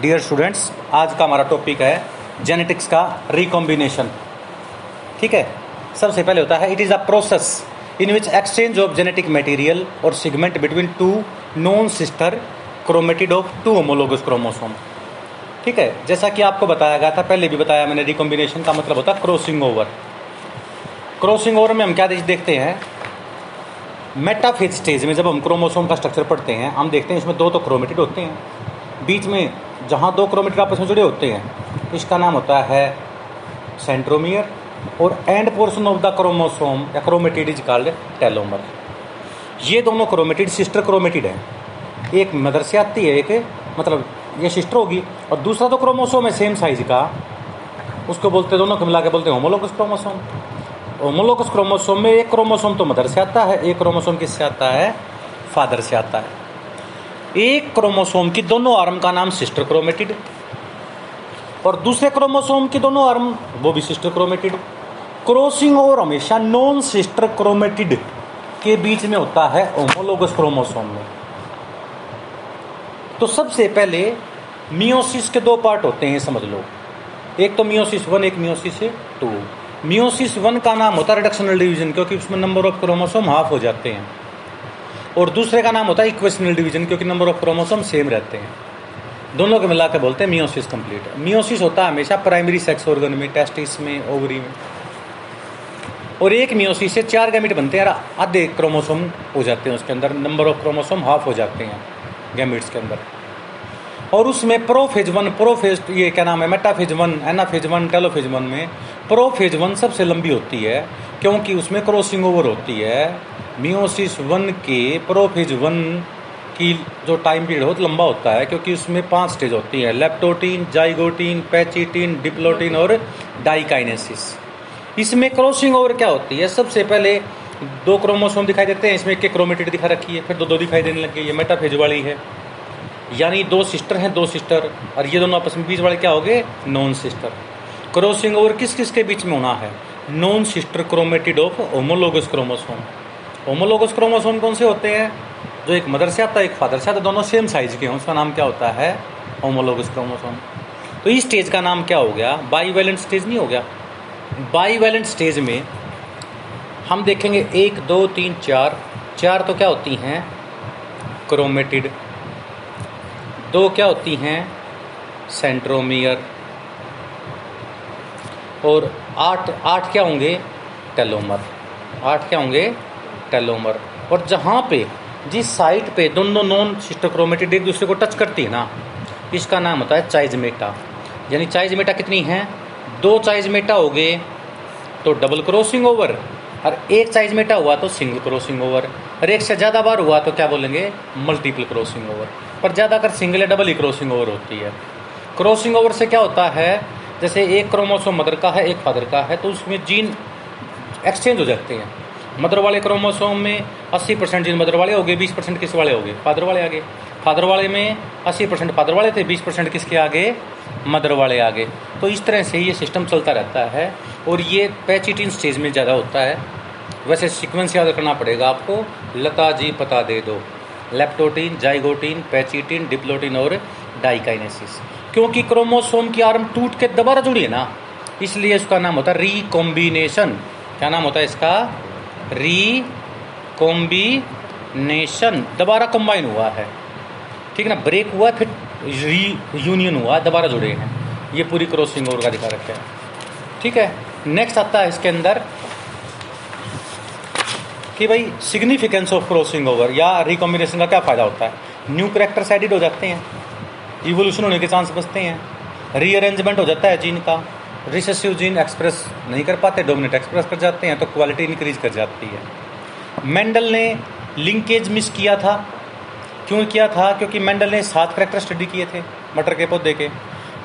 Dear students आज का हमारा टॉपिक है जेनेटिक्स का रिकॉम्बिनेशन ठीक है? सबसे पहले होता है it is a process in which exchange of genetic material और segment between two non sister chromatid of two homologous chromosome ठीक है? जैसा कि आपको बताया गया था, पहले भी बताया मैंने रिकॉम्बिनेशन का मतलब होता है क्रॉसिंग ओवर क्रॉसिंग ओवर में हम क्या देखते हैं? मेटाफेज स्टेज में जब हम क्रोमोसोम का स्ट्रक्चर पढ़ते हैं, हम देखते हैं इसमें दो तो क्रोमेटिड होते हैं। बीच में जहाँ दो क्रोमेटिड आपस में जुड़े होते हैं, इसका नाम होता है सेंट्रोमियर और end portion of the chromosome या क्रोमेटिड इज़ कॉल्ड टेलोमर ये दोनों क्रोमेटिड सिस्टर क्रोमेटिड हैं। एक मदर से आती है, एक मतलब ये सिस्टर होगी और दूसरा तो क्रोमोसोम है सेम साइज़ का। उसको बोलते दोनों को मिला के बोलते हैं होमोलोगस क्रोमोसोम होमोलोगस क्रोमोसोम में एक क्रोमोसोम तो मदर से आता है, एक क्रोमोसोम किससे आता है? फादर से आता है। एक क्रोमोसोम की दोनों आर्म का नाम सिस्टर क्रोमेटिड और दूसरे क्रोमोसोम की दोनों आर्म वो भी सिस्टर क्रोमेटिड क्रॉसिंग ओवर हमेशा नॉन सिस्टर क्रोमेटिड के बीच में होता है होमोलोगस क्रोमोसोम में। तो सबसे पहले मियोसिस के दो पार्ट होते हैं, समझ लो। एक तो मियोसिस वन एक मियोसिस टू मियोसिस वन का नाम होता है रिडक्शनल डिवीज़न क्योंकि उसमें नंबर ऑफ़ क्रोमोसोम हाफ़ हो जाते हैं। और दूसरे का नाम होता है इक्वेशनल डिवीज़न क्योंकि नंबर ऑफ़ क्रोमोसोम सेम रहते हैं। दोनों को मिला के बोलते हैं मियोसिस कंप्लीट मियोसिस होता है हमेशा प्राइमरी सेक्स ऑर्गन में टेस्टिस में ओवरी में। और एक मियोसिस से चार गैमिट बनते हैं आधे क्रोमोसोम हो जाते हैं उसके अंदर। नंबर ऑफ़ क्रोमोसोम हाफ़ हो जाते हैं गैमिट्स के अंदर। और उसमें प्रोफेज वन प्रोफेज ये क्या नाम है? Metaphase one anaphase one telophase one में प्रोफेज वन सबसे लंबी होती है, क्योंकि उसमें क्रॉसिंग ओवर होती है। मियोसिस वन के प्रोफेज वन की जो टाइम पीरियड बहुत लंबा होता है, क्योंकि उसमें पाँच स्टेज होती है लेप्टोटीन जाइगोटीन पैचिटीन डिप्लोटीन और डाइकाइनेसिस इसमें क्रॉसिंग ओवर क्या होती है? सबसे पहले दो क्रोमोसोम दिखाई देते हैं, इसमें एक क्रोमेटिड दिखा रखी है, फिर दो दो दिखाई देने लग ये मेटाफेज वाली है। यानी दो सिस्टर हैं, दो सिस्टर और ये दोनों आपस में बीच वाले क्या हो गए? नॉन सिस्टर क्रॉसिंग ओवर किस किस के बीच में होना है? Non sister chromatid of homologous chromosome homologous chromosome कौन से होते हैं? जो एक मदर से आता है, एक फादर से आता है, दोनों सेम साइज़ के हैं। उसका नाम क्या होता है? होमोलोगस क्रोमोसोम तो इस स्टेज का नाम क्या हो गया? बाईवैलेंट स्टेज नहीं हो गया। बाईवैलेंट स्टेज में हम देखेंगे एक, दो, तीन, चार। चार तो क्या होती हैं? क्रोमेटिड दो क्या होती हैं? सेंट्रोमियर और आठ आठ क्या होंगे? टेलोमर आठ क्या होंगे? टेलोमर और जहाँ पे जिस साइट पे दोनों नॉन सिस्टर क्रोमेटिड एक दूसरे को टच करती है ना, इसका नाम होता है चाइजमेटा। यानी चाइजमेटा कितनी है? दो चाइजमेटा हो गए तो डबल क्रॉसिंग ओवर और एक चाइजमेटा हुआ तो सिंगल क्रॉसिंग ओवर और एक से ज़्यादा बार हुआ तो क्या बोलेंगे? मल्टीपल क्रॉसिंग ओवर पर ज़्यादातर सिंगल या डबल ही क्रॉसिंग ओवर होती है। क्रॉसिंग ओवर से क्या होता है? जैसे एक क्रोमोसोम मदर का है, एक फादर का है तो उसमें जीन एक्सचेंज हो जाते हैं। मदर वाले क्रोमोसोम में 80 परसेंट जीन मदर वाले हो गए बीस परसेंट किस वाले हो गए फादर वाले आगे। फादर वाले में 80 परसेंट फादर वाले थे 20 परसेंट किसके आगे? मदर वाले आगे। तो इस तरह से ये सिस्टम चलता रहता है और ये पैचिटिन स्टेज में ज़्यादा होता है। वैसे सीक्वेंस याद करना पड़ेगा आपको। लता जी पता दे दो। लेप्टोटीन, जाइगोटीन, पैचिटिन, डिप्लोटीन और डाइकाइनेसिस। क्योंकि क्रोमोसोम की आर्म टूट के दोबारा जुड़ी है ना, इसलिए इसका नाम होता है रिकॉम्बिनेशन। क्या नाम होता है इसका? रिकॉम्बिनेशन। दोबारा कंबाइन हुआ है। ठीक है ना? ब्रेक हुआ, फिर री यूनियन हुआ, दोबारा जुड़े हैं। ये पूरी क्रॉसिंग ओवर का दिखा रखा है। ठीक है? नेक्स्ट आता है इसके अंदर कि भाई सिग्निफिकेंस ऑफ़ क्रॉसिंग ओवर या रिकॉम्बिनेशन का क्या फ़ायदा होता है? न्यू करेक्टर एडिड हो जाते हैं। इवोल्यूशन होने के चांस बचते हैं। रीअरेंजमेंट हो जाता है जीन का। रिसेसिव जीन एक्सप्रेस नहीं कर पाते, डोमिनेट एक्सप्रेस कर जाते हैं तो क्वालिटी इंक्रीज कर जाती है। मेंडल ने लिंकेज मिस किया था। क्यों किया था? क्योंकि मेंडल ने सात करेक्टर स्टडी किए थे, मटर के पौधे के।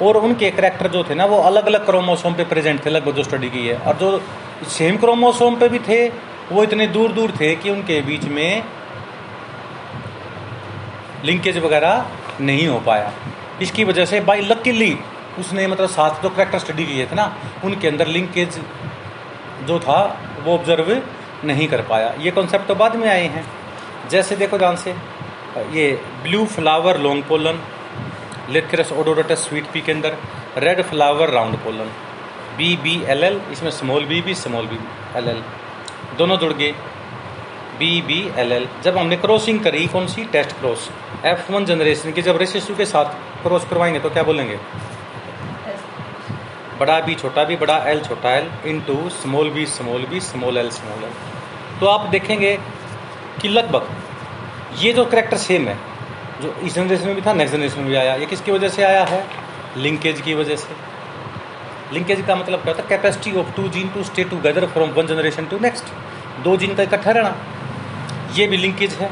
और उनके करेक्टर जो थे ना, वो अलग अलग क्रोमोसोम पे प्रेजेंट थे, लगभग जो स्टडी की है। और जो सेम क्रोमोसोम पे भी थे, वो इतने दूर दूर थे कि उनके बीच में लिंकेज वगैरह नहीं हो पाया। इसकी वजह से बाई लकीली उसने मतलब सात जो करेक्टर स्टडी किए थे ना, उनके अंदर लिंकेज जो था, वो ऑब्ज़र्व नहीं कर पाया। ये कॉन्सेप्ट तो बाद में आए हैं। जैसे देखो ध्यान से, ये blue flower long pollen Lathyrus odoratus sweet pea के अंदर red flower round pollen B B L L इसमें small B B small B L L दोनों जुड़ गए। बी बी एल एल जब हमने क्रॉसिंग करी, कौन सी? Test cross F one generation की जब रेसिसु के साथ क्रॉस करवाएँगे तो क्या बोलेंगे? बड़ा बी छोटा बी बड़ा एल छोटा L into small B small B small L small L तो आप देखेंगे कि लगभग ये जो करेक्टर सेम है, जो इस जनरेशन में भी था नेक्स्ट जनरेशन में भी आया, ये किसकी वजह से आया है? लिंकेज की वजह से। लिंकेज का मतलब क्या होता है? Capacity of two gene to stay together from one generation to next दो जीन का इकट्ठा रहना, ये भी लिंकेज है।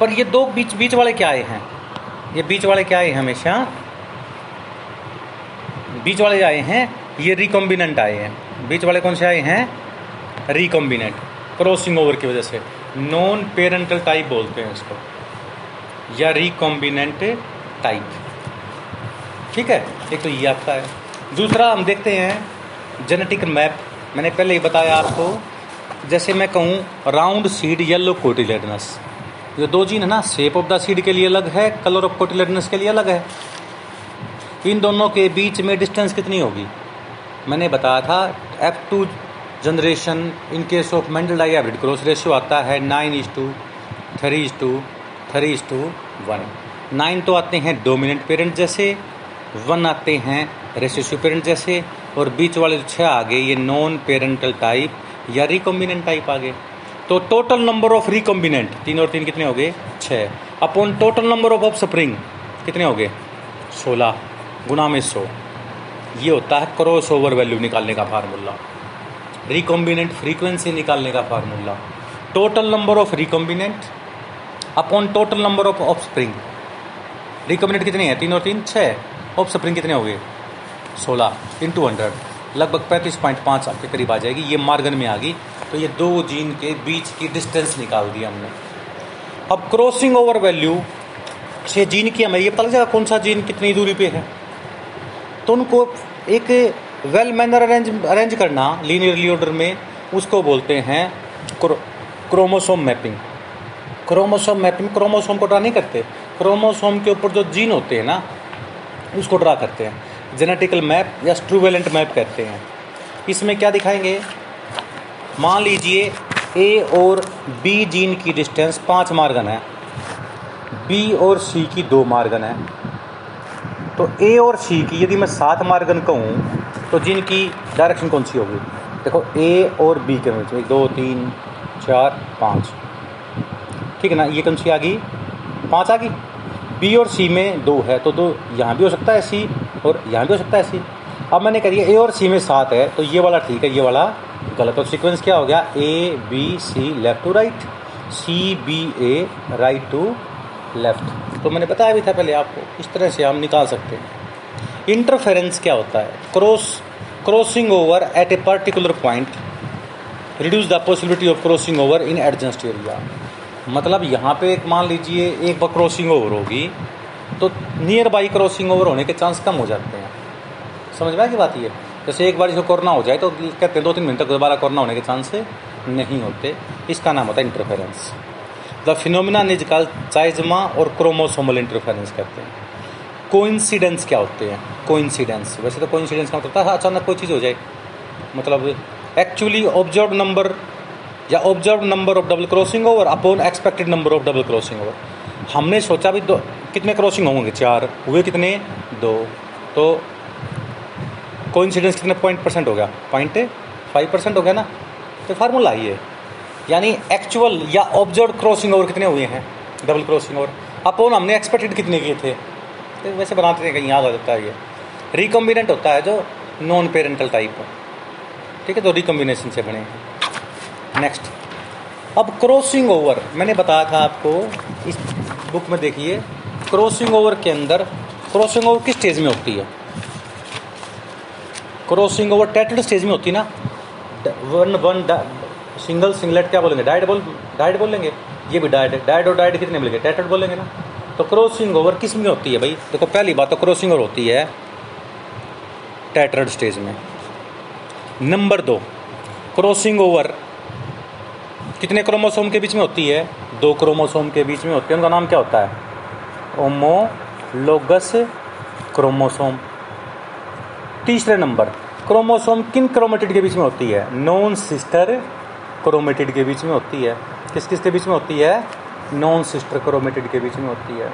पर ये दो बीच बीच वाले क्या आए हैं? ये बीच वाले क्या आए हैं हमेशा? बीच वाले आए हैं, ये रिकॉम्बिनेंट आए हैं। बीच वाले कौन से आए हैं? रिकॉम्बिनेंट क्रॉसिंग ओवर की वजह से। नॉन पेरेंटल टाइप बोलते हैं इसको। या रिकॉम्बिनेंट टाइप ठीक है? एक तो ये आपका है। दूसरा हम देखते हैं जेनेटिक मैप मैंने पहले ही बताया आपको। जैसे मैं कहूँ राउंड सीड येलो कोटिलेडनस जो दो जीन है ना? शेप ऑफ़ द सीड के लिए अलग है कलर ऑफ़ कोटिलेडनस के लिए अलग है। इन दोनों के बीच में डिस्टेंस कितनी होगी? मैंने बताया था F two generation in case of Mendel dihybrid cross ratio आता है nine is to three is to three is to one nine तो आते हैं डोमिनेंट पेरेंट जैसे वन आते हैं रेसिसिव पेरेंट जैसे, और बीच वाले जो छः आ गए ये नॉन पेरेंटल टाइप या रिकॉम्बिनेंट टाइप आ गए तो टोटल नंबर ऑफ़ रिकॉम्बिनेंट तीन और तीन कितने हो गए? छः upon total number of offspring कितने हो गए? सोलह। गुना में सौ। ये होता है क्रॉस ओवर वैल्यू निकालने का फार्मूला। रिकॉम्बिनेंट फ्रीक्वेंसी निकालने का formula. Total number of recombinant upon total number of offspring. Recombinant कितने हैं? तीन और तीन? छः ऑफ़ स्प्रिंग कितने हो गए सोलह इन टू हंड्रेड लगभग पैंतीस पॉइंट पाँच आपके करीब आ जाएगी। ये मार्गन में आ गई। तो ये दो जीन के बीच की डिस्टेंस निकाल दी हमने। अब क्रॉसिंग ओवर वैल्यू से जीन की हमें ये पता जाएगा कौन सा जीन कितनी दूरी पे है? तो उनको एक वेल मैनर अरेंज अरेंज करना लीनियरली ऑर्डर में, उसको बोलते हैं chromosome mapping chromosome mapping chromosome को ड्रा नहीं करते. क्रोमोसोम के ऊपर जो जीन होते हैं ना, उसको ड्रा करते हैं. जेनेटिकल मैप या स्ट्रूवेलेंट मैप कहते हैं. इसमें क्या दिखाएँगे? मान लीजिए ए और बी जीन की डिस्टेंस पाँच मार्गन है. बी और सी की दो मार्गन है. तो ए और सी की यदि मैं सात मार्गन कहूँ तो जिनकी डायरेक्शन कौन सी होगी? देखो ए और बी के बीच में दो, तीन, चार, पाँच। ठीक है ना? ये कौन सी आ गई? पाँच आ गई। बी और सी में दो है तो दो यहाँ भी हो सकता है सी और यहाँ भी हो सकता है सी अब मैंने कह दिया ए और सी में सात है तो ये वाला ठीक है, ये वाला गलत और सीक्वेंस क्या हो गया? A B C left to right C B A right to left तो मैंने बताया भी था पहले आपको, इस तरह से हम निकाल सकते हैं। इंटरफेरेंस क्या होता है? Cross crossing over at a particular point reduce the possibility of crossing over in adjacent area मतलब यहाँ पे एक मान लीजिए एक बार क्रॉसिंग ओवर होगी तो नियर बाई क्रॉसिंग ओवर होने के चांस कम हो जाते हैं। समझ में की बात ये? जैसे एक बार इसको कोरोना हो जाए तो कहते हैं दो तीन महीने तक दोबारा कोरोना होने के चांस नहीं होते। इसका नाम होता है interference the phenomena is called chiasma और क्रोमोसोमल इंटरफेरेंस कहते हैं। कोइंसिडेंस क्या होते हैं? कोइंसिडेंस वैसे तो कोइंसिडेंस का मतलब होता है अचानक कोई चीज़ हो जाए। मतलब एक्चुअली ऑब्ज़र्व नंबर या observe number of double crossing over upon expected number of double crossing over हमने सोचा भी दो, कितने क्रॉसिंग होंगे? चार। हुए कितने? दो। तो कोइंसिडेंस कितने? पॉइंट परसेंट हो गया। पॉइंट फाइव परसेंट हो गया ना? तो फार्मूला ही है। यानी एक्चुअल या ऑब्ज़र्व क्रॉसिंग ओवर कितने हुए हैं? डबल क्रॉसिंग ओवर अपॉन हमने एक्सपेक्टेड कितने किए थे? तो वैसे बनाते हैं कहीं याद आ जाता है ये। रिकॉम्बिनेंट होता है जो नॉन पेरेंटल टाइप ठीक है तो रिकम्बिनेशन से बने हैं। नेक्स्ट अब क्रॉसिंग ओवर मैंने बताया था आपको, इस बुक में देखिए क्रॉसिंग ओवर के अंदर क्रॉसिंग ओवर किस स्टेज में होती है? क्रॉसिंग ओवर टेटेड स्टेज में होती है ना? वन वन सिंगल सिंगलेट क्या बोलेंगे? डाइट बोल, डाइट बोलेंगे ये भी डाइट है। डाइट और डाइट कितने मिलेंगे? टेटेड बोलेंगे ना? तो क्रॉसिंग ओवर किसमें होती है भाई? देखो, पहली बात तो क्रॉसिंग ओवर होती है टेटर्ड स्टेज में। नंबर दो क्रॉसिंग ओवर कितने क्रोमोसोम के बीच में होती है? दो क्रोमोसोम के बीच में होती है। उनका नाम क्या होता है? ओमोलोगस क्रोमोसोम तीसरे नंबर क्रोमोसोम किन क्रोमेटिड के बीच में होती है? नॉन सिस्टर क्रोमेटिड के बीच में होती है। किस किस के बीच में होती है? नॉन सिस्टर क्रोमेटिड के बीच में होती है।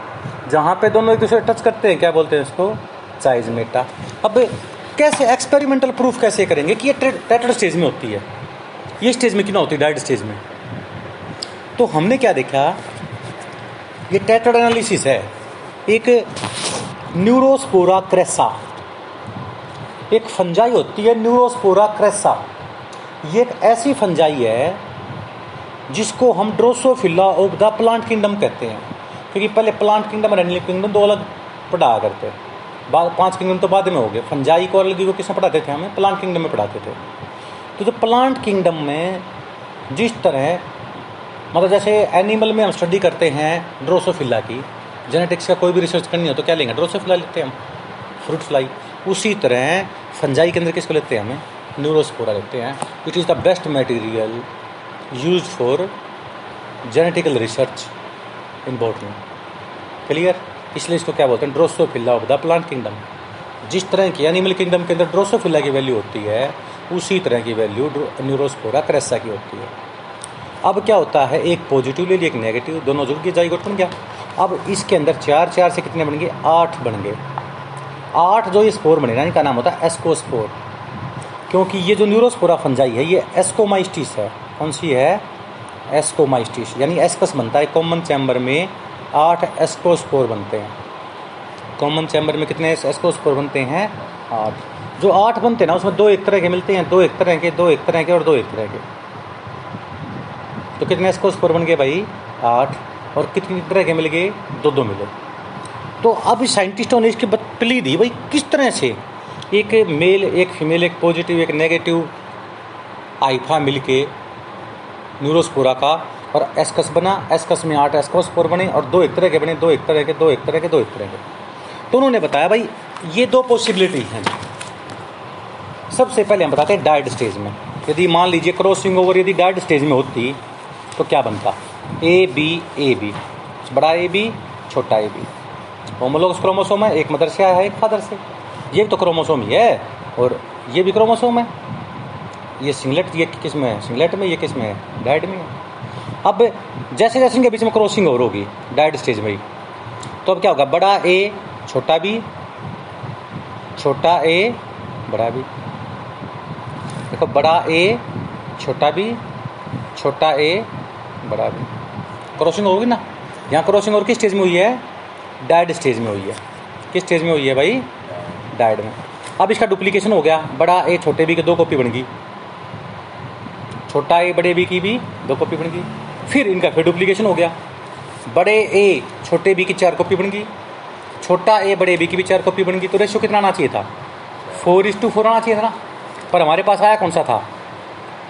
जहाँ पे दोनों एक दूसरे टच करते हैं, क्या बोलते हैं इसको साइज़ मेटा अब कैसे एक्सपेरिमेंटल प्रूफ कैसे करेंगे कि ये टेटर स्टेज में होती है? ये स्टेज में क्यों होती है डाइट स्टेज में? तो हमने क्या देखा? ये टेटर एनालिसिस है। एक न्यूरोस्पोरा क्रेसा एक फंजाई होती है न्यूरोस्पोरा क्रेसा ये एक ऐसी फंजाई है जिसको हम Drosophila of the plant kingdom कहते हैं। क्योंकि पहले प्लांट किंगडम और एनिमल किंगडम दो अलग पढ़ाया करते बाद पाँच किंगडम तो बाद में हो गए। फंजाई को अलग को किसमें पढ़ाते थे हमें? प्लांट किंगडम में पढ़ाते थे। तो जो प्लांट किंगडम में जिस तरह मतलब जैसे एनिमल में हम स्टडी करते हैं ड्रोसोफिला की जेनेटिक्स का कोई भी रिसर्च करनी हो तो क्या लेंगे? ड्रोसोफिला लेते हैं हम। फ्रूट फ्लाई उसी तरह फंजाई के अंदर किसको लेते हैं हमें? न्यूरोस्पोरा लेते हैं which is the best material use for genetical research in botany clear इसलिए इसको क्या बोलते हैं? Drosophila of the plant kingdom जिस तरह की एनिमल किंगडम के अंदर ड्रोसोफिला की वैल्यू होती है, उसी तरह की वैल्यू न्यूरोस्पोरा क्रेसा की होती है। अब क्या होता है? एक पॉजिटिव ले लिया एक नेगेटिव दोनों जुड़ के जाइगोट बन गया अब इसके अंदर चार चार से कितने बन गए आठ बन गए आठ जो ये स्पोर बनेगा, इनका नाम होता है एस्कोस्पोर क्योंकि ये जो न्यूरोस्पोरा फंजाई है, ये एस्कोमाइस्टिस है। कौन सी है? एस्कोमाइस्टिस, यानी एस्कस बनता है। कॉमन चैम्बर में आठ एस्कोस्पोर बनते हैं। कॉमन चैम्बर में कितने एस्कोस्पोर बनते हैं? आठ। जो आठ बनते हैं ना, उसमें दो एक तरह के मिलते हैं। दो एक तरह के, दो एक तरह के और दो एक तरह के। तो कितने एस्कोस्पोर बन गए भाई? आठ। और कितनी तरह के मिल गए? दो दो मिले। तो अब साइंटिस्टों ने इसकी प्ली दी भाई, किस तरह से? एक मेल एक फीमेल एक पॉजिटिव एक नेगेटिव आइफा मिल के न्यूरोस्पोरा का और एस्कस बना एस्कस में आठ एस्कोस्पोर बने और दो एक तरह के बने, दो एक तरह के, दो एक तरह के, दो एक तरह के। तो उन्होंने बताया, भाई, ये दो पॉसिबिलिटी हैं। सबसे पहले हम बताते हैं डाइड स्टेज में। यदि मान लीजिए क्रॉसिंग ओवर यदि डाइड स्टेज में होती तो क्या बनता? ए बी ए बी बड़ा ए बी छोटा ए बी होमोलोगस क्रोमोसोम है, एक मदर से आया है, एक फादर से। ये तो क्रोमोसोम ही है, और ये भी क्रोमोसोम है। ये सिंगलेट, ये किसमें है? सिंगलेट में, ये किसमें है? डाइड में है। अब जैसे जैसे इनके बीच में क्रॉसिंग ओवर होगी डाइड स्टेज में ही तो अब क्या होगा? बड़ा ए छोटा बी छोटा ए बड़ा बी देखो, बड़ा ए छोटा बी छोटा ए बड़ा बी क्रॉसिंग होगी ना? यहाँ क्रॉसिंग और किस स्टेज में हुई है? डाइड स्टेज में हुई है। किस स्टेज में हुई है भाई? डाइड में। अब इसका डुप्लीकेशन हो गया। बड़ा ए छोटे बी की दो कॉपी बन गई। छोटा ए बड़े बी की भी दो कॉपी बन गई। फिर इनका फिर डुप्लीकेशन हो गया। बड़े ए छोटे बी की चार कॉपी बन गई। छोटा ए बड़े बी की भी चार कॉपी बन गई। तो रेशो कितना आना चाहिए था? फोर इज़ टू फोर आना चाहिए था ना? पर हमारे पास आया कौन सा था?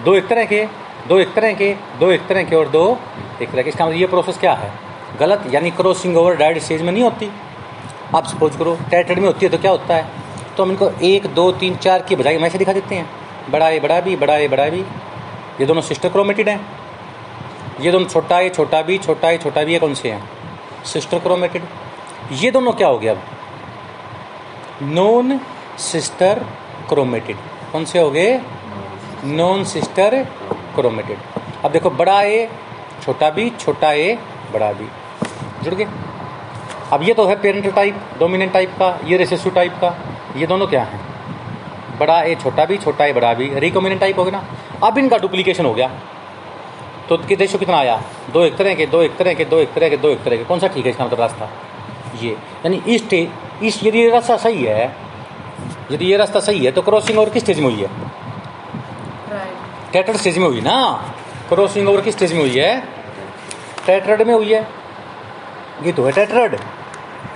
दो एक तरह के, दो एक तरह के, दो एक तरह के और दो एक तरह के। इसका मतलब ये प्रोसेस क्या है? गलत, यानी क्रॉसिंग ओवर डायरेक्ट स्टेज में नहीं होती। आप सपोज़ करो टेटेड में होती है तो क्या होता है? तो हम इनको एक, दो, तीन, चार की बजाय मैं दिखा देते हैं। बड़ा ए, बड़ा भी बड़ा ए, बड़ा भी ये दोनों सिस्टर क्रोमेटिड हैं। ये दोनों छोटा ए, छोटा भी छोटा ए, छोटा भी ये कौन से हैं? सिस्टर क्रोमेटिड ये दोनों क्या हो गया अब? नॉन सिस्टर क्रोमेटिड कौन से हो गए? नॉन सिस्टर क्रोमेटिड अब देखो, बड़ा ए, छोटा बी, छोटा ए, बड़ा बी। जुड़ गए। अब ये तो है पेरेंटल टाइप डोमिनेंट टाइप का ये रेसेसिव टाइप का ये दोनों क्या हैं? बड़ा ए छोटा भी छोटा ए बड़ा भी रिकोमिनेंट टाइप हो गया ना। अब इनका डुप्लीकेशन हो गया। तो रेशो कितना आया? दो एक तरह के दो एक तरह के दो एक तरह के दो एक तरह के। कौन सा ठीक है इसका मतलब रास्ता? ये। यानी इस स्टेज इस यदि ये रास्ता सही है यदि ये रास्ता सही है तो क्रॉसिंग ओवर किस स्टेज में हुई है? टेटर स्टेज में हुई ना? क्रॉसिंग ओवर किस स्टेज में हुई है? टेट्रड में हुई है। ये तो है टेट्रड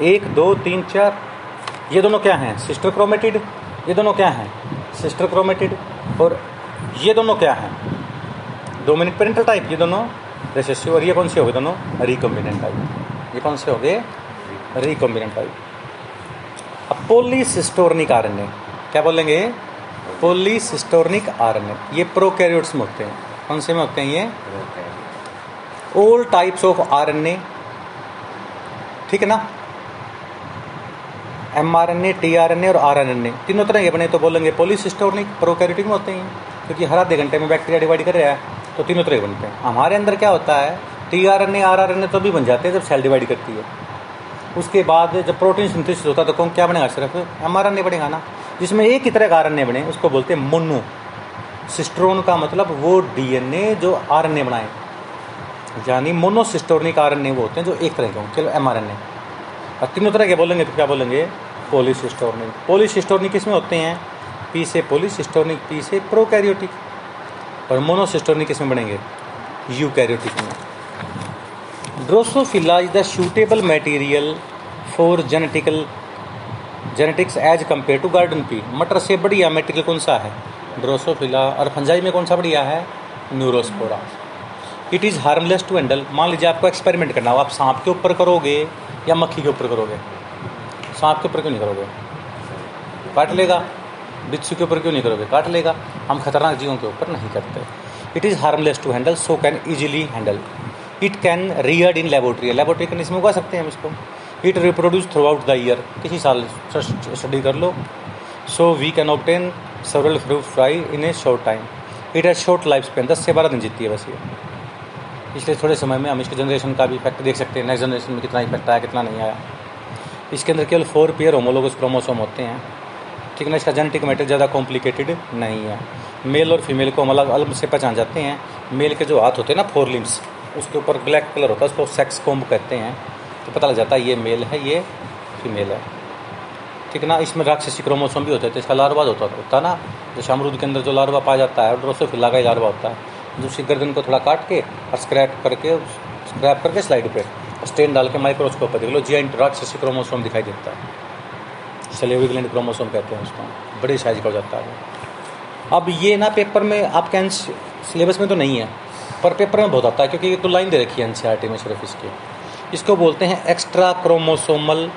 एक दो तीन चार। ये दोनों क्या हैं? सिस्टर क्रोमेटिड ये दोनों क्या हैं? सिस्टर क्रोमेटिड और ये दोनों क्या हैं? डोमिनेंट पेरेंटल टाइप ये दोनों। रेसेसिव और ये कौन से हो गए दोनों? रिकॉम्बिनेंट टाइप ये कौन से हो गए? रिकॉम्बिनेंट टाइप अब पोलीसिस्टोर्निक आरएनए क्या बोलेंगे? पोली पोलीसिस्टोर्निक आरएनए ये प्रोकैरियोट्स में होते हैं। कौन से में होते हैं ये? ऑल टाइप्स ऑफ़ आरएनए ठीक है ना? M R N A T R N A और आर एन एन ए तीनों तरह के बने तो बोलेंगे पोलिस स्टोरनिक प्रोकैरियोटिक में होते हैं। क्योंकि हर आधे घंटे में बैक्टीरिया डिवाइड कर रहा है तो तीनों तरह के बनते हैं। हमारे अंदर क्या होता है T R N A R R N A तो भी बन जाते हैं जब सेल डिवाइड करती है। उसके बाद जब प्रोटीन सिंथेसिस होता है तो कौन क्या बनेगा, सिर्फ़ एम आर एन ए बनेगा ना। जिसमें एक ही तरह का आर एन ए बने, उसको बोलते हैं मोनो। सिस्ट्रोन का मतलब वो डी एन ए जो आर एन ए बनाए। यानी मोनोसिस्टोनिक आर एन ए वो होते हैं जो एक तरह के हों चलो एम आर एन ए तीनों तरह के बोलेंगे तो क्या बोलेंगे? पोलिसिस्टोनिक पोलिसिस्टोनिक किसमें होते हैं? पी से पोलिसिस्टोनिक पी से प्रोकैरियोटिक और मोनोसिस्टोनिक किसमें बनेंगे? यूकैरियोटिक में। Drosophila is the suitable material for genetical genetics as compare to garden pea मटर से बढ़िया मटेरियल कौन सा है? ड्रोसोफिला और फंजाई में कौन सा बढ़िया है? Neurospora it is harmless to handle मान लीजिए आपको एक्सपेरिमेंट करना हो, आप सांप के ऊपर करोगे या मक्खी के ऊपर करोगे? सांप के ऊपर क्यों नहीं करोगे? काट लेगा। बिच्छू के ऊपर क्यों नहीं करोगे? काट लेगा। हम खतरनाक जीवों के ऊपर नहीं करते। It is harmless to handle so can easily handle it can reared in laboratory laboratory condition में उगा सकते हैं हम इसको। It reproduce throughout the year किसी साल स्टडी कर लो। So we can obtain several fruit fly in a short time it has short life span दस से बारह दिन जीतती है बस ये। इसलिए थोड़े समय में हम इसके जनरेशन का भी इफ़ेक्ट देख सकते हैं। नेक्स्ट जनरेशन में कितना इफ़ेक्ट आया, कितना नहीं आया। इसके अंदर केवल फोर पेयर होमोलोगस क्रोमोसोम होते हैं। ठीक है ना, इसका जेनेटिक मैटर ज़्यादा कॉम्प्लिकेटेड नहीं है। मेल और फीमेल को हम अलग अलग से पहचान जाते हैं। मेल के जो हाथ होते हैं ना फोर लिम्स उसके ऊपर ब्लैक कलर होता है, उसको सेक्स कोम्ब कहते हैं। तो पता लग जाता है ये मेल है, ये फीमेल है। ठीक ना, इसमें राक्षसी क्रोमोसोम भी होते थे इसका लार्वा होता होता ना, जैसे अमरूद के अंदर जो लार्वा पाया जाता है ड्रोसोफिला का ही लार्वा होता है दूसरी गर्दन को थोड़ा काट के और स्क्रैप करके स्क्रैप करके स्लाइड पे स्टेन डाल के माइक्रोस्कोप पर देख लो जी राक्षसी क्रोमोसोम दिखाई देता है। सलेवी ग्लैंड क्रोमोसोम कहते हैं उसको। बड़े साइज़ का हो जाता है। अब ये ना पेपर में आपके सिलेबस में तो नहीं है, पर पेपर में बहुत आता है, क्योंकि ये तो लाइन दे रखी है एन में सिर्फ़ इसकी। इसको बोलते हैं extra chromosomal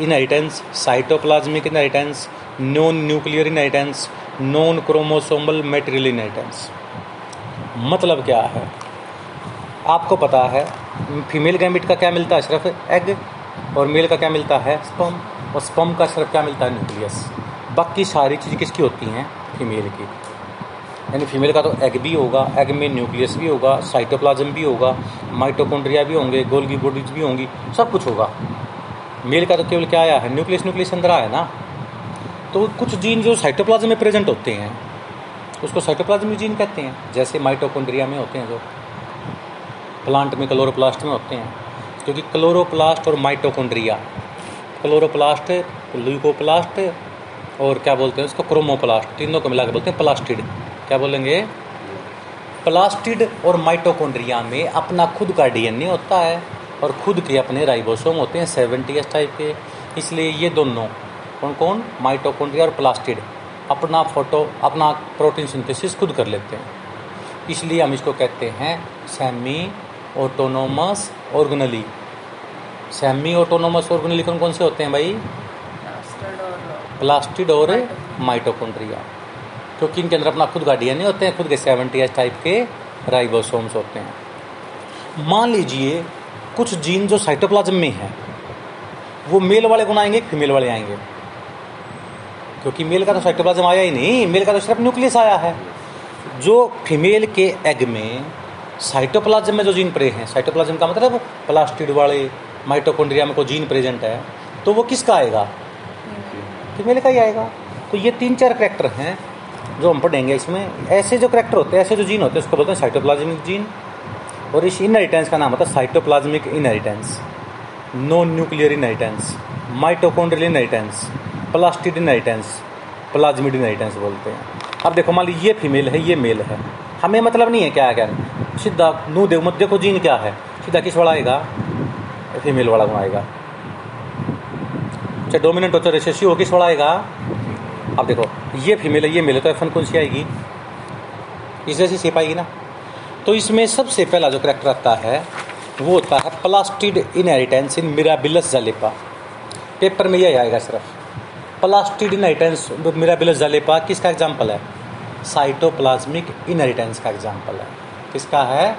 inheritance cytoplasmic inheritance non nuclear inheritance non chromosomal material inheritance मतलब क्या है? आपको पता है फीमेल गैमिट का क्या मिलता है सिर्फ़ एग और मेल का क्या मिलता है स्पम और स्पम का सिर्फ़ क्या मिलता है न्यूक्लियस बाकी सारी चीज़ किसकी होती हैं? फीमेल की। यानी फीमेल का तो एग भी होगा एग में न्यूक्लियस भी होगा साइटोप्लाज्म भी होगा माइटोकॉन्ड्रिया भी होंगे गोल्गी बॉडीज भी होंगी, सब कुछ होगा। मेल का तो केवल क्या आया है? न्यूक्लियस न्यूक्लियस अंदर आया ना? तो कुछ जीन जो साइटोप्लाज्म में प्रेजेंट होते हैं उसको साइटोप्लाज्मिक जीन कहते हैं। जैसे माइटोकॉन्ड्रिया में होते हैं जो। प्लांट में क्लोरोप्लास्ट में होते हैं। क्योंकि क्लोरोप्लास्ट और माइटोकॉन्ड्रिया। क्लोरोप्लास्ट, ल्यूकोप्लास्ट और क्या बोलते हैं उसको? क्रोमोप्लास्ट। तीनों को मिला के बोलते हैं प्लास्टिड। क्या बोलेंगे? प्लास्टिड और माइटोकॉन्ड्रिया में अपना खुद का डीएनए होता है और खुद के अपने राइबोसोम होते हैं। सेवेंटी एस टाइप के। इसलिए ये दोनों। कौन कौन माइटोकॉन्ड्रिया और प्लास्टिड। अपना फ़ोटो अपना प्रोटीन सिंथेसिस खुद कर लेते हैं। इसलिए हम इसको कहते हैं semi autonomous organelle. Semi autonomous organelle कौन कौन से होते हैं भाई? प्लास्टिड और माइटोकॉन्ड्रिया क्योंकि इनके अंदर अपना खुद का डीएनए होते हैं खुद के सेवेंटी एस टाइप के राइबोसोम्स होते हैं। मान लीजिए कुछ जीन जो साइटोप्लाज्म में है वो मेल वाले गुण आएँगे? फीमेल वाले आएँगे। क्योंकि मेल का तो साइटोप्लाज्म आया ही नहीं मेल का तो सिर्फ़ न्यूक्लियस आया है। जो फीमेल के एग में साइटोप्लाज्म में जो जीन प्रे हैं साइटोप्लाज्म का मतलब प्लास्टिड वाले माइटोकॉन्ड्रिया में कोई जीन प्रेजेंट है तो वो किसका आएगा? फीमेल का ही आएगा। तो ये तीन चार करेक्टर हैं जो हम पढ़ेंगे इसमें। ऐसे जो करेक्टर होते हैं, ऐसे जो जीन होते हैं, उसको बोलते हैं साइटोप्लाज्मिक जीन और इस इनहेरिटेंस का नाम होता है cytoplasmic inheritance non nuclear inheritance mitochondrial inheritance plastid inheritance, plasmid inheritance बोलते हैं। अब देखो, मान लीजिए ये फीमेल है, ये मेल है। हमें मतलब नहीं है क्या है, क्या सीधा, नू देव, मत देखो जीन क्या है। सीधा किस वाला आएगा? फीमेल वाला आएगा। चाहे डोमिनेंट हो, चाहे रिसेसिव हो, किस वाला आएगा? अब देखो, ये फीमेल है, ये मेल है तो एफ़ कौन सी आएगी? इस जैसी सेप आएगी ना। तो इसमें सबसे पहला जो करेक्टर आता है, वो होता है plastid inheritance in Mirabilis jalapa. Paper में यही आएगा सिर्फ़। प्लास्टिड इनहेरिटेंस मिराबिलस जलेपा किसका एग्ज़ाम्पल है? साइटोप्लाज्मिक इनहेरिटेंस का एग्ज़ाम्पल है। किसका है?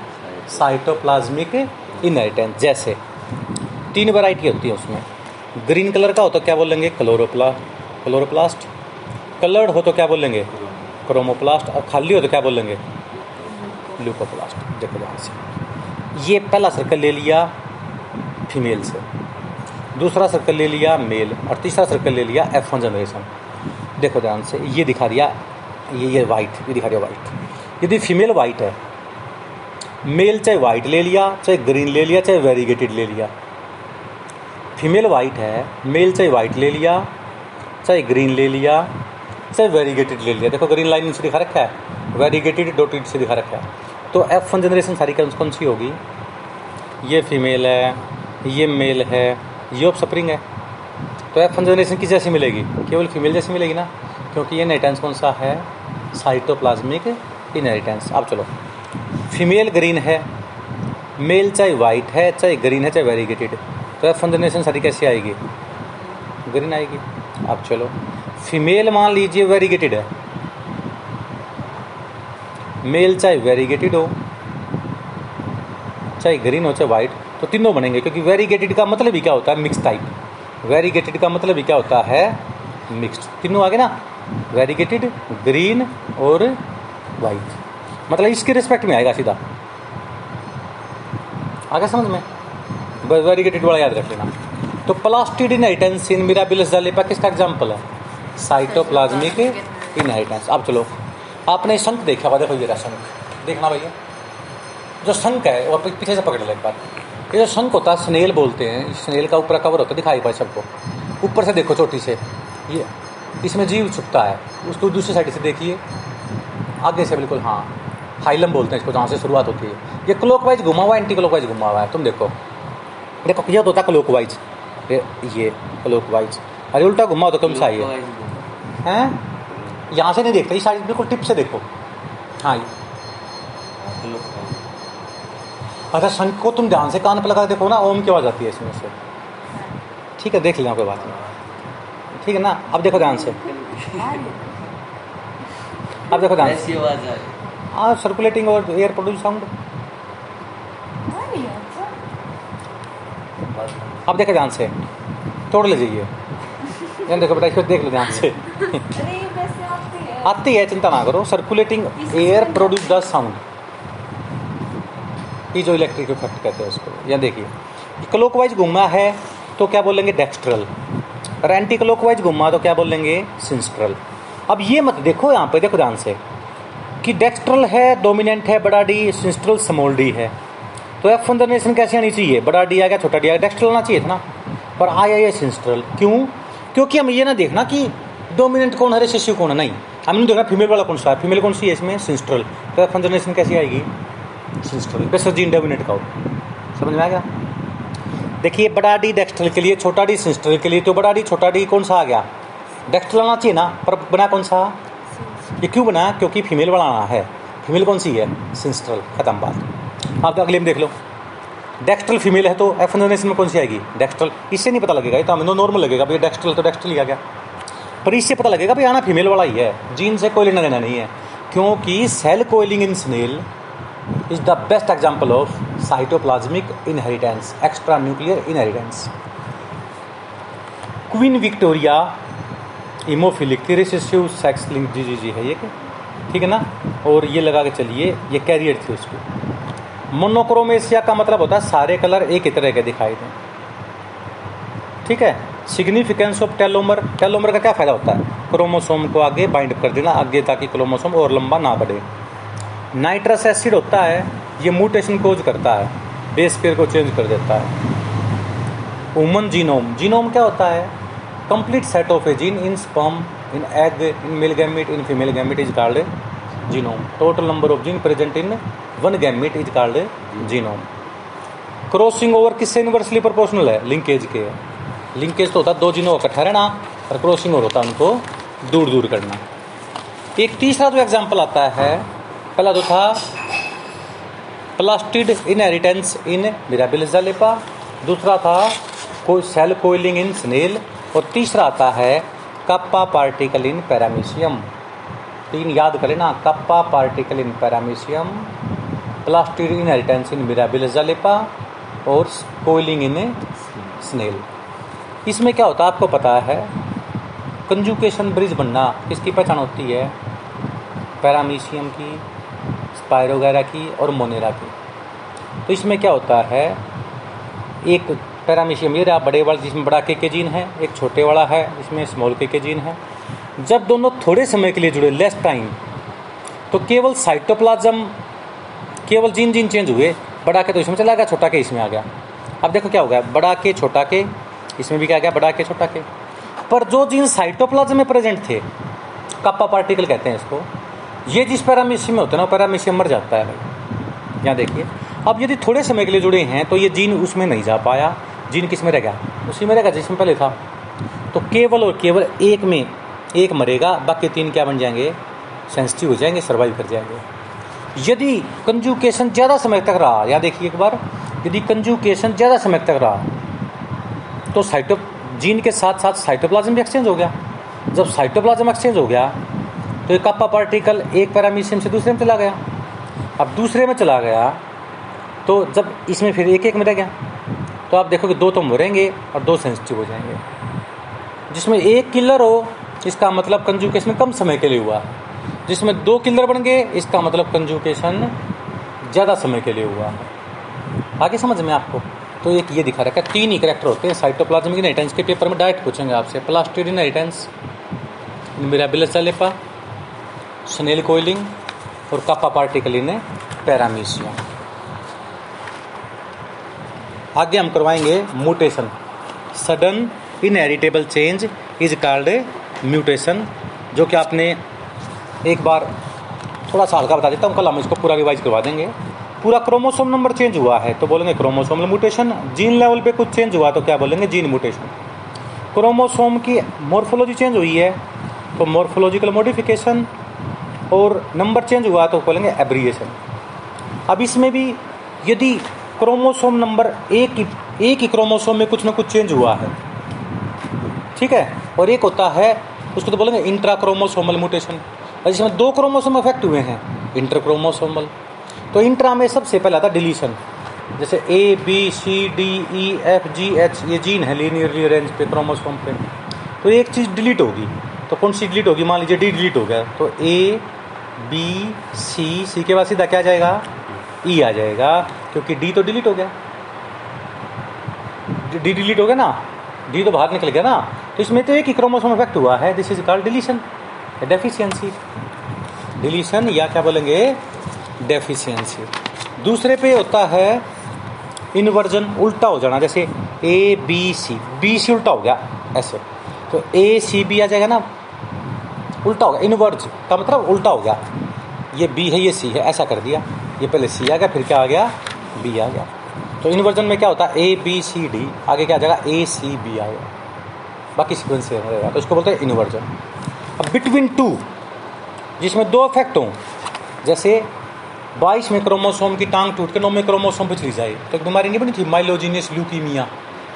साइटोप्लाज्मिक इनहेरिटेंस जैसे। तीन वैरायटी होती है उसमें। ग्रीन कलर का हो तो क्या बोलेंगे? क्लोरोप्लास्ट क्लोरोप्लास्ट कलर्ड हो तो क्या बोलेंगे? क्रोमोप्लास्ट और खाली हो तो क्या बोलेंगे? ल्यूकोप्लास्ट देखो ये पहला सर्कल ले लिया फीमेल से। दूसरा सर्कल ले लिया मेल और तीसरा सर्कल ले लिया एफ़ वन जनरेशन देखो ध्यान से, ये दिखा दिया, ये ये वाइट ये दिखा दिया वाइट यदि फीमेल वाइट है मेल चाहे वाइट ले लिया, चाहे ग्रीन ले लिया, चाहे वेरीगेटेड ले लिया। फीमेल वाइट है मेल चाहे वाइट ले लिया, चाहे ग्रीन ले लिया, चाहे वेरीगेटेड ले लिया। देखो ग्रीन लाइन से दिखा रखा है वेरीगेटेड डोटेड से दिखा रखा है। तो एफ़ वन जनरेशन सारी कौन सी होगी? ये फीमेल है, ये मेल है ये ऑफ़ सप्रिंग है। तो एफ़ जनरेशन किस जैसी मिलेगी। केवल फीमेल जैसी मिलेगी ना? क्योंकि ये नेटेंस कौन सा है? साइटोप्लाज्मिक इनहेरिटेंस अब चलो। फीमेल ग्रीन है। मेल चाहे वाइट है, चाहे ग्रीन है, चाहे वेरीगेटेड तो एफ़ जनरेशन सारी कैसी आएगी? ग्रीन आएगी। अब चलो। फीमेल मान लीजिए वेरीगेटेड है। मेल चाहे वेरीगेटेड हो, चाहे ग्रीन हो, चाहे वाइट तो तीनों बनेंगे, क्योंकि वेरीगेटेड का मतलब ही क्या होता है? मिक्स टाइप वेरीगेटेड का मतलब ही क्या होता है? मिक्स्ड तीनों आगे ना? वेरीगेटेड ग्रीन और वाइट मतलब इसके रिस्पेक्ट में आएगा सीधा। आगे समझ में? वेरीगेटेड वाला याद रख लेना। तो plastid inheritance in Mirabilis jalapa किसका एग्ज़ाम्पल है? साइटोप्लाज्मिक इनहेरिटेंस अब चलो, आपने शंख देखा हुआ देखो ये शंख। देखना भैया। जो शंख है, वो पीछे से पकड़ लो एक बार। ये जो शंख होता है स्नेल बोलते हैं। स्नेल का ऊपर कवर होता है दिखाई पाए सबको। ऊपर से देखो चोटी से। ये इसमें जीव छुपता है। उसको दूसरी साइड से देखिए। आगे से बिल्कुल हाँ। हाइलम बोलते हैं इसको जहाँ से शुरुआत होती है। ये क्लोकवाइज घुमा हुआ है एंटी क्लोकवाइज घुमा हुआ है। तुम देखो। देखो यह होता है क्लोकवाइज ये ये क्लोकवाइज अरे उल्टा घुमा हो तो कौन सा ये हैं? यहाँ से नहीं देखते इस साइड बिल्कुल टिप से देखो। हाँ ये अच्छा शंख को तुम ध्यान से कान पर लगा देखो ना ओम की आवाज़ आती है इसमें से। ठीक है देख लेना कोई बात नहीं। ठीक है ना? अब देखो ध्यान से। अब देखो ध्यान से। हाँ सर्कुलेटिंग और एयर प्रोड्यूस साउंड अब देखो ध्यान से। तोड़ ले जाइए ध्यान देखो बेटा इसको देख लो ध्यान से। आती है। चिंता ना करो। Circulating air produce the sound जो इलेक्ट्रिक इफ़ेक्ट कहते हैं उसको, या देखिए क्लोकवाइज घुमा है तो क्या बोलेंगे डेक्स्ट्रल और एंटी क्लोकवाइज घुमा तो क्या बोलेंगे सिंस्ट्रल अब ये मत देखो यहाँ पे, देखो ध्यान से, कि डेक्स्ट्रल है डोमिनेंट है, बड़ा डी सिंस्ट्रल स्मॉल डी है। तो एफ़ जनरेशन कैसे आनी चाहिए? बड़ा डी आ गया, छोटा डी आ गया डेक्स्ट्रल आना चाहिए था ना? पर आया ये सिंस्ट्रल क्यों? क्योंकि हम ये ना देखना कि डोमिनेंट कौन है रिसेसिव कौन है? नहीं, हमने देखा फीमेल वाला कौन सा है? फीमेल कौन सी है इसमें? सिंस्ट्रल तो एफ़ जनरेशन कैसी आएगी? सिंस्ट्रल बेस्ट डोमिनेट का हो समझ में आ गया? देखिए, बड़ा डी डेक्स्ट्रल के लिए, छोटा डी सिंस्ट्रल के लिए तो बड़ा डी, छोटा डी कौन सा आ गया? डेक्स्ट्रल आना चाहिए ना, पर बना कौन सा? ये क्यों बना? क्योंकि फीमेल आना है। फीमेल कौन सी है? सिंस्ट्रल खत्म बात। आप अगले में देख लो। डेक्स्ट्रल फीमेल है तो एफ़ जनरेशन में कौन सी आएगी? डेक्स्ट्रल इससे नहीं पता लगेगा, ये तो हमें नॉर्मल लगेगा भैया डेक्स्ट्रल तो डेक्स्ट्रल ही आ गया। पर इससे पता लगेगा, भाई, आना फीमेल वाला ही है। जीन से कोई लेना देना नहीं है। क्योंकि shell coiling in snail is the best example of cytoplasmic inheritance, extranuclear inheritance. Queen Victoria haemophilic recessive sex link जी जी जी है ये ठीक है ना? और ये लगा के चलिए ये कैरियर थी उसकी। मोनोक्रोमेशिया का मतलब होता है सारे कलर एक ही तरह के दिखाई दें। ठीक है? सिग्निफिकेंस ऑफ़ टेलोमर टेलोमर का क्या फ़ायदा होता है? क्रोमोसोम को आगे बाइंड कर देना आगे ताकि क्रोमोसोम और लंबा ना बढ़े। नाइट्रस एसिड होता है, ये म्यूटेशन कोज करता है बेस पेयर को चेंज कर देता है। वुमन जीनोम जीनोम क्या होता है? Complete set of a gene in sperm in egg in male gamete in female gamete is called genome total number of gene present in one gamete is called genome crossing over किससे inversely proportional है? Linkage के। Linkage तो होता है, दो जीनों का रहना और क्रॉसिंग ओवर होता है, उनको दूर दूर करना। एक तीसरा जो एग्ज़ाम्पल आता है पहला तो था plastid inheritance in Mirabilis jalapa दूसरा था कोई सेल कोइलिंग इन स्नेल। और तीसरा आता है कप्पा पार्टिकल इन पैरामीशियम तीन याद कर लेना kappa particle in Paramecium plastid inheritance in Mirabilis jalapa और कोइलिंग इन स्नेल। इसमें क्या होता है, आपको पता है, कंजुकेशन ब्रिज बनना किसकी पहचान होती है पैरामीशियम की। स्पायरोगैरा की और मोनेरा की। तो इसमें क्या होता है, एक पैरामीशियम, ये रहा बड़े वाला जिसमें बड़ा के के जीन है, एक छोटे वाला है, इसमें स्मॉल के के जीन है। जब दोनों थोड़े समय के लिए जुड़े लेस टाइम तो केवल साइटोप्लाज्म केवल जीन जीन चेंज हुए, बड़ा के तो इसमें चला गया, छोटा के इसमें आ गया। अब देखो क्या हो गया, बड़ा के, छोटा के, इसमें भी क्या गया, बड़ा के, छोटा के। पर जो जीन साइटोप्लाज्म में प्रेजेंट थे कप्पा पार्टिकल कहते हैं इसको ये जिस पैरामीशियम में होते हैं ना पैरामीशियम मर जाता है भाई। यहाँ देखिए। अब यदि थोड़े समय के लिए जुड़े हैं तो ये जीन उसमें नहीं जा पाया। जीन किसमें रह गया? उसी में रह गया, जिसमें पहले था। तो केवल और केवल एक में एक मरेगा, बाकी तीन क्या बन जाएँगे? सेंसिटिव हो जाएँगे सर्वाइव कर जाएँगे। यदि कंजुकेशन ज़्यादा समय तक रहा या देखिए एक बार। यदि कंजुकेशन ज़्यादा समय तक रहा तो साइटो जीन के साथ साथ साइटोप्लाज्म भी एक्सचेंज हो गया। जब साइटोप्लाज्म एक्सचेंज हो गया तो एक कप्पा पार्टिकल एक पैरामीशियम से दूसरे में चला गया। अब दूसरे में चला गया तो जब इसमें फिर एक एक में रह गया तो आप देखोगे दो तो मरेंगे और दो सेंसिटिव हो जाएँगे। जिसमें एक किलर हो, इसका मतलब कंजुकेशन कम समय के लिए हुआ। जिसमें दो किलर बन गए, इसका मतलब कंजुकेशन ज़्यादा समय के लिए हुआ। आगे समझ में आपको? तो एक ये दिखा रखा है, तीन ही करेक्टर होते हैं साइटोप्लाज्मिक इनहेरिटेंस के पेपर में डायरेक्ट पूछेंगे आपसे। Plastid inheritance Mirabilis jalapa snail coiling और कापा पार्टिकल इन पैरामीशियम आगे हम करवाएँगे mutation. Sudden inheritable change is called mutation, जो कि आपने एक बार थोड़ा सा हल्का बता देता हूँ, कल हम इसको पूरा रिवाइज करवा देंगे। पूरा क्रोमोसोम नंबर चेंज हुआ है तो बोलेंगे क्रोमोसोम म्यूटेशन जीन लेवल पे कुछ चेंज हुआ तो क्या बोलेंगे? जीन म्यूटेशन क्रोमोसोम की मोर्फोलॉजी चेंज हुई है तो मोर्फोलॉजिकल मॉडिफिकेशन और नंबर चेंज हुआ तो बोलेंगे एब्रिएशन अब इसमें भी यदि क्रोमोसोम नंबर एक ही एक ही क्रोमोसोम में कुछ ना कुछ चेंज हुआ है, ठीक है? और एक होता है, उसको तो बोलेंगे इंट्रा क्रोमोसोमल म्यूटेशन जिसमें दो क्रोमोसोम अफेक्ट हुए हैं इंटर क्रोमोसोमल तो इंट्रा में सबसे पहला था डिलीशन जैसे A B C D E F G H ये जीन है लीनियरली अरेंज पे क्रोमोसोम पे। तो एक चीज़ डिलीट होगी। तो कौन सी डिलीट होगी? मान लीजिए डी डिलीट हो गया तो ए बी सी सी के बाद सीधा क्या जाएगा? ई e आ जाएगा, क्योंकि डी तो डिलीट हो गया। डी डिलीट हो गया ना? डी तो बाहर निकल गया ना? तो इसमें तो एक ही क्रोमोसोम इफ़ेक्ट हुआ है। This is called deletion deficiency deletion या क्या बोलेंगे? डेफिशिएंसी दूसरे पे होता है इनवर्जन उल्टा हो जाना, जैसे A B C B C उल्टा हो गया, ऐसे। तो ए सी बी आ जाएगा ना? उल्टा हो गया इनवर्ज का मतलब उल्टा हो गया। ये बी है, ये सी है, ऐसा कर दिया। ये पहले सी आ गया, फिर क्या आ गया? बी आ गया। तो इनवर्जन में क्या होता है? ए बी सी डी आगे क्या आ जाएगा? ए सी बी आ गया। बाकी सीक्वेंस से रहेगा। तो इसको बोलते हैं इनवर्जन अब बिटवीन टू जिसमें दो इफ़ेक्ट हों, जैसे बाईस में क्रोमोसोम की टांग टूट के नौ में क्रोमोसोम पे चली जाए तो एक बीमारी नहीं बनी थी? माइलोजीनियस ल्यूकीमिया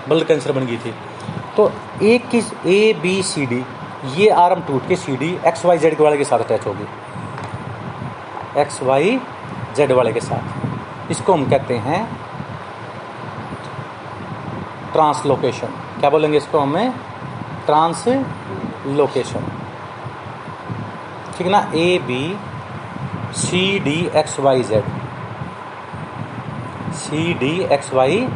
ब्लड कैंसर बन गई थी। तो एक की ए बी सी डी ये आर्म टूट के C D X Y Z वाले के साथ अटैच होगी। एक्स वाई जेड वाले के साथ। इसको हम कहते हैं ट्रांसलोकेशन क्या बोलेंगे इसको हमें? ट्रांसलोकेशन ठीक ना? A B C D X Y Z C D X Y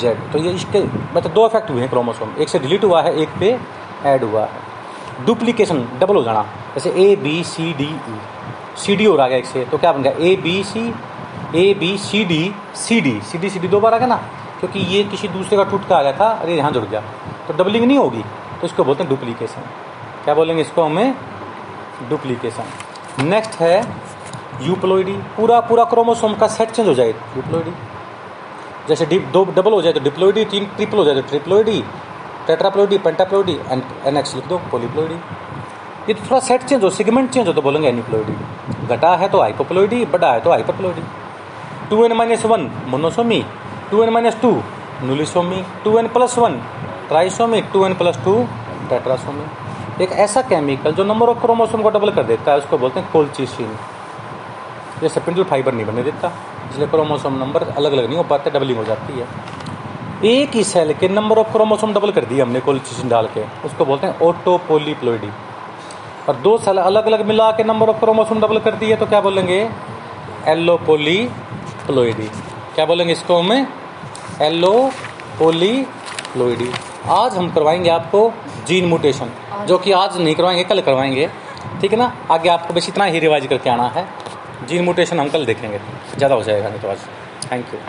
Z तो ये इसके मतलब दो इफ़ेक्ट हुए हैं क्रोमोसोम एक से डिलीट हुआ है, एक पे ऐड हुआ है। डुप्लीकेशन डबल हो जाना। जैसे A B C D E C D और आ गया एक से तो क्या बन गया? A B C A B C D C D C D C D दो बार आ गया ना क्योंकि ये किसी दूसरे का टूट का आ गया था, अरे यहाँ जुड़ गया। तो डबलिंग नहीं होगी तो इसको बोलते हैं डुप्लीकेशन क्या बोलेंगे इसको हमें? डुप्लीकेशन नेक्स्ट है यूप्लोइडी पूरा पूरा क्रोमोसोम का सेट चेंज हो जाए। यूप्लोइडी जैसे दो डबल हो जाए तो डिप्लोइडी तीन ट्रिपल हो जाए तो triploidy tetraploidy pentaploidy and N X लिख दो पोलीप्लोइडी ये तो थोड़ा सेट चेंज हो सिगमेंट चेंज हो तो बोलेंगे एनिप्लोइडी घटा है तो हाइपोप्लोइडी बड़ा है तो hyperploidy two N minus one monosomy two N minus two nullisomy two N plus one trisomic two N plus two tetrasomic एक ऐसा केमिकल जो नंबर ऑफ़ क्रोमोसोम को डबल कर देता है, उसको बोलते हैं कोलचिसिन जैसे पिंडल फाइबर नहीं बनने देता. इसलिए क्रोमोसोम नंबर अलग अलग नहीं हो पाते, डबलिंग हो जाती है। एक ही सेल के नंबर ऑफ़ क्रोमोसोम डबल कर दिए हमने कोलिचिन डाल के। उसको बोलते हैं ओटोपोलीप्लोइडी और दो सेल अलग अलग मिला के नंबर ऑफ़ क्रोमोसोम डबल कर दिए तो क्या बोलेंगे? एलोपोलीप्लोइडी क्या बोलेंगे इसको हमें? एलोपोलीप्लोइडी आज हम करवाएँगे आपको जीन म्यूटेशन, जो कि आज नहीं करवाएँगे, कल करवाएँगे। ठीक है ना? आगे आपको बस इतना ही रिवाइज करके आना है। जीन म्यूटेशन अंकल देखेंगे। ज़्यादा हो जाएगा नहीं तो आज। Thank you